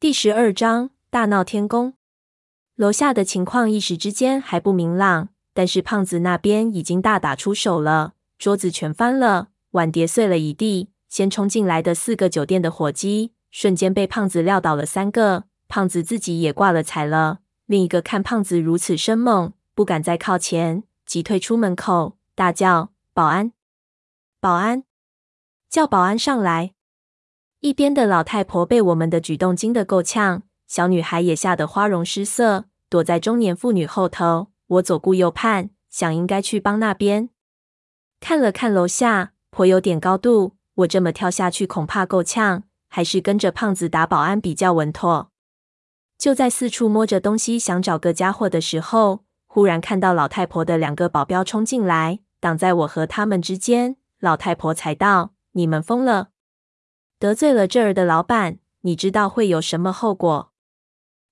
第十二章大闹天宫。楼下的情况一时之间还不明朗，但是胖子那边已经大打出手了，桌子全翻了，碗碟碎了一地。先冲进来的四个酒店的伙计，瞬间被胖子撂倒了三个，胖子自己也挂了彩了。另一个看胖子如此生猛，不敢再靠前，急退出门口，大叫：“保安！保安！叫保安上来！”一边的老太婆被我们的举动惊得够呛，小女孩也吓得花容失色，躲在中年妇女后头。我左顾右盼，想应该去帮那边。看了看楼下，颇有点高度，我这么跳下去恐怕够呛，还是跟着胖子打保安比较稳妥。就在四处摸着东西想找个家伙的时候，忽然看到老太婆的两个保镖冲进来，挡在我和他们之间。老太婆才道：“你们疯了！”得罪了这儿的老板，你知道会有什么后果？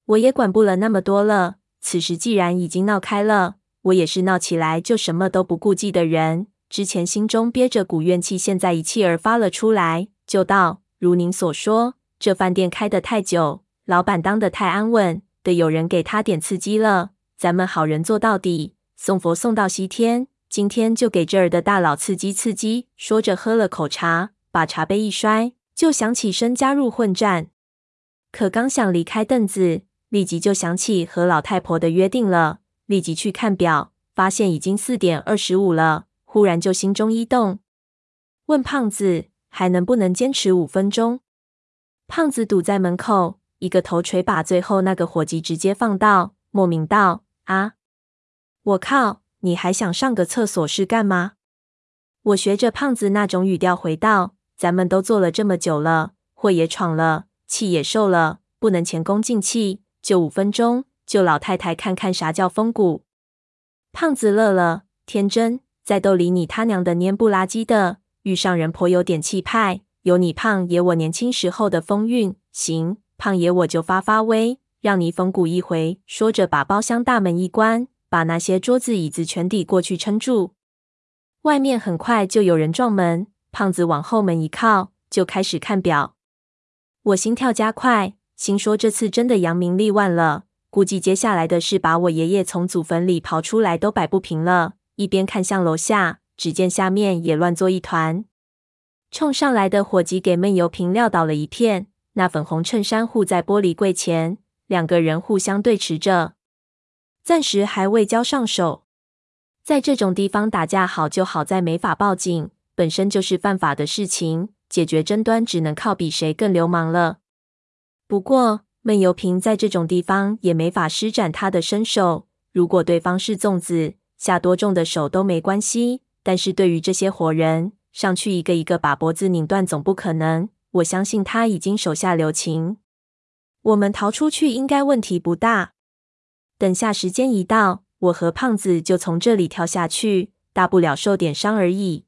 我也管不了那么多了。此时既然已经闹开了，我也是闹起来就什么都不顾忌的人。之前心中憋着股怨气，现在一气儿发了出来，就道：如您所说，这饭店开得太久，老板当得太安稳，得有人给他点刺激了。咱们好人做到底，送佛送到西天。今天就给这儿的大佬刺激刺激。说着喝了口茶，把茶杯一摔。就想起身加入混战，可刚想离开凳子，立即就想起和老太婆的约定了。立即去看表，发现已经四点二十五了。忽然就心中一动，问胖子还能不能坚持五分钟？胖子堵在门口，一个头锤把最后那个伙计直接放倒，莫名道：“啊，我靠！你还想上个厕所是干嘛？”我学着胖子那种语调回道。咱们都做了这么久了，祸也闯了，气也受了，不能前功尽弃，就五分钟，救老太太看看啥叫风骨。胖子乐了，天真，在逗里你他娘的蔫不拉几的，遇上人颇有点气派，有你胖爷我年轻时候的风韵。行，胖爷我就发发威，让你风骨一回。说着把包厢大门一关，把那些桌子椅子全抵过去撑住。外面很快就有人撞门。胖子往后门一靠，就开始看表。我心跳加快，心说这次真的扬名立万了。估计接下来的事，把我爷爷从祖坟里刨出来都摆不平了。一边看向楼下，只见下面也乱作一团。冲上来的伙计给闷油瓶撂倒了一片，那粉红衬衫护在玻璃柜前，两个人互相对持着，暂时还未交上手。在这种地方打架，好就好在没法报警。本身就是犯法的事情，解决争端只能靠比谁更流氓了。不过闷油瓶在这种地方也没法施展他的身手。如果对方是粽子，下多重的手都没关系。但是对于这些活人，上去一个一个把脖子拧断总不可能。我相信他已经手下留情，我们逃出去应该问题不大。等下时间一到，我和胖子就从这里跳下去，大不了受点伤而已。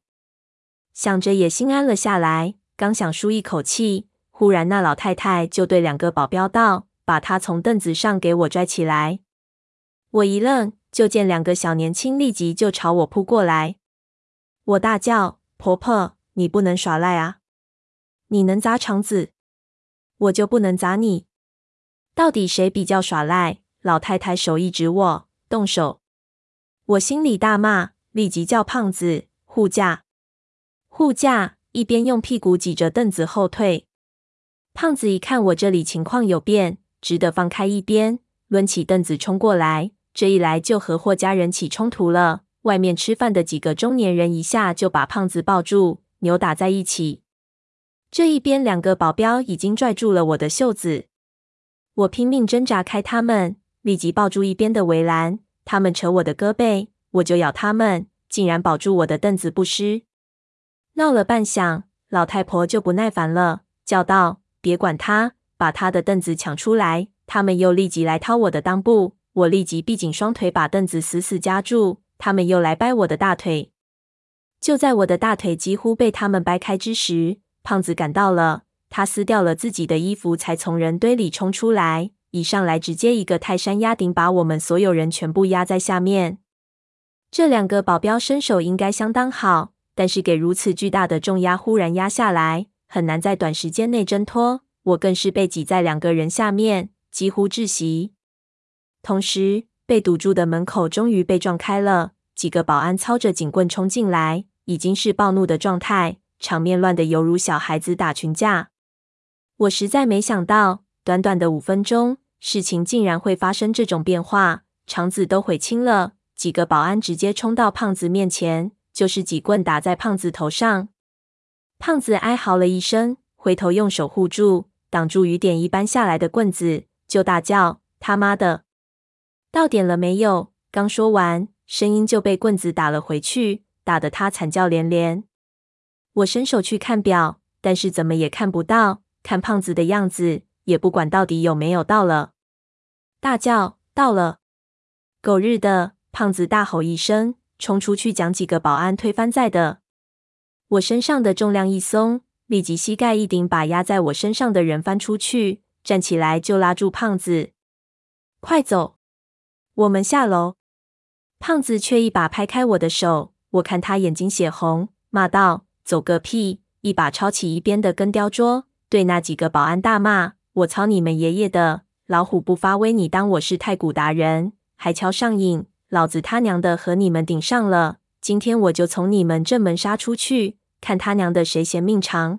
想着也心安了下来，刚想舒一口气，忽然那老太太就对两个保镖道：“把她从凳子上给我拽起来。”我一愣，就见两个小年轻立即就朝我扑过来。我大叫：“婆婆，你不能耍赖啊！你能砸场子，我就不能砸你。到底谁比较耍赖？”老太太手一指我，动手。我心里大骂，立即叫胖子护驾。护驾，一边用屁股挤着凳子后退。胖子一看我这里情况有变，只得放开一边，抡起凳子冲过来。这一来就和霍家人起冲突了。外面吃饭的几个中年人一下就把胖子抱住，扭打在一起。这一边两个保镖已经拽住了我的袖子，我拼命挣扎开他们，立即抱住一边的围栏。他们扯我的胳膊，我就咬他们，竟然保住我的凳子不失。闹了半晌，老太婆就不耐烦了，叫道：“别管他，把他的凳子抢出来！”他们又立即来掏我的裆部，我立即闭紧双腿，把凳子死死夹住。他们又来掰我的大腿，就在我的大腿几乎被他们掰开之时，胖子赶到了，他撕掉了自己的衣服，才从人堆里冲出来，一上来直接一个泰山压顶，把我们所有人全部压在下面。这两个保镖身手应该相当好。但是给如此巨大的重压忽然压下来，很难在短时间内挣脱。我更是被挤在两个人下面，几乎窒息。同时，被堵住的门口终于被撞开了，几个保安操着警棍冲进来，已经是暴怒的状态，场面乱得犹如小孩子打群架。我实在没想到，短短的五分钟，事情竟然会发生这种变化，肠子都悔青了。几个保安直接冲到胖子面前，就是几棍打在胖子头上。胖子哀嚎了一声，回头用手护住，挡住雨点一般下来的棍子，就大叫：“他妈的！”到点了没有？刚说完，声音就被棍子打了回去，打得他惨叫连连。我伸手去看表，但是怎么也看不到。看胖子的样子，也不管到底有没有到了。大叫：“到了！”狗日的！胖子大吼一声，冲出去将几个保安推翻在的。我身上的重量一松，立即膝盖一顶，把压在我身上的人翻出去，站起来就拉住胖子：“快走！”我们下楼，胖子却一把拍开我的手。我看他眼睛血红，骂道：“走个屁！”一把抄起一边的根雕桌，对那几个保安大骂：“我操你们爷爷的！老虎不发威，你当我是太鼓达人？还敲上瘾？老子他娘的和你们顶上了！今天我就从你们正门杀出去，看他娘的谁嫌命长！”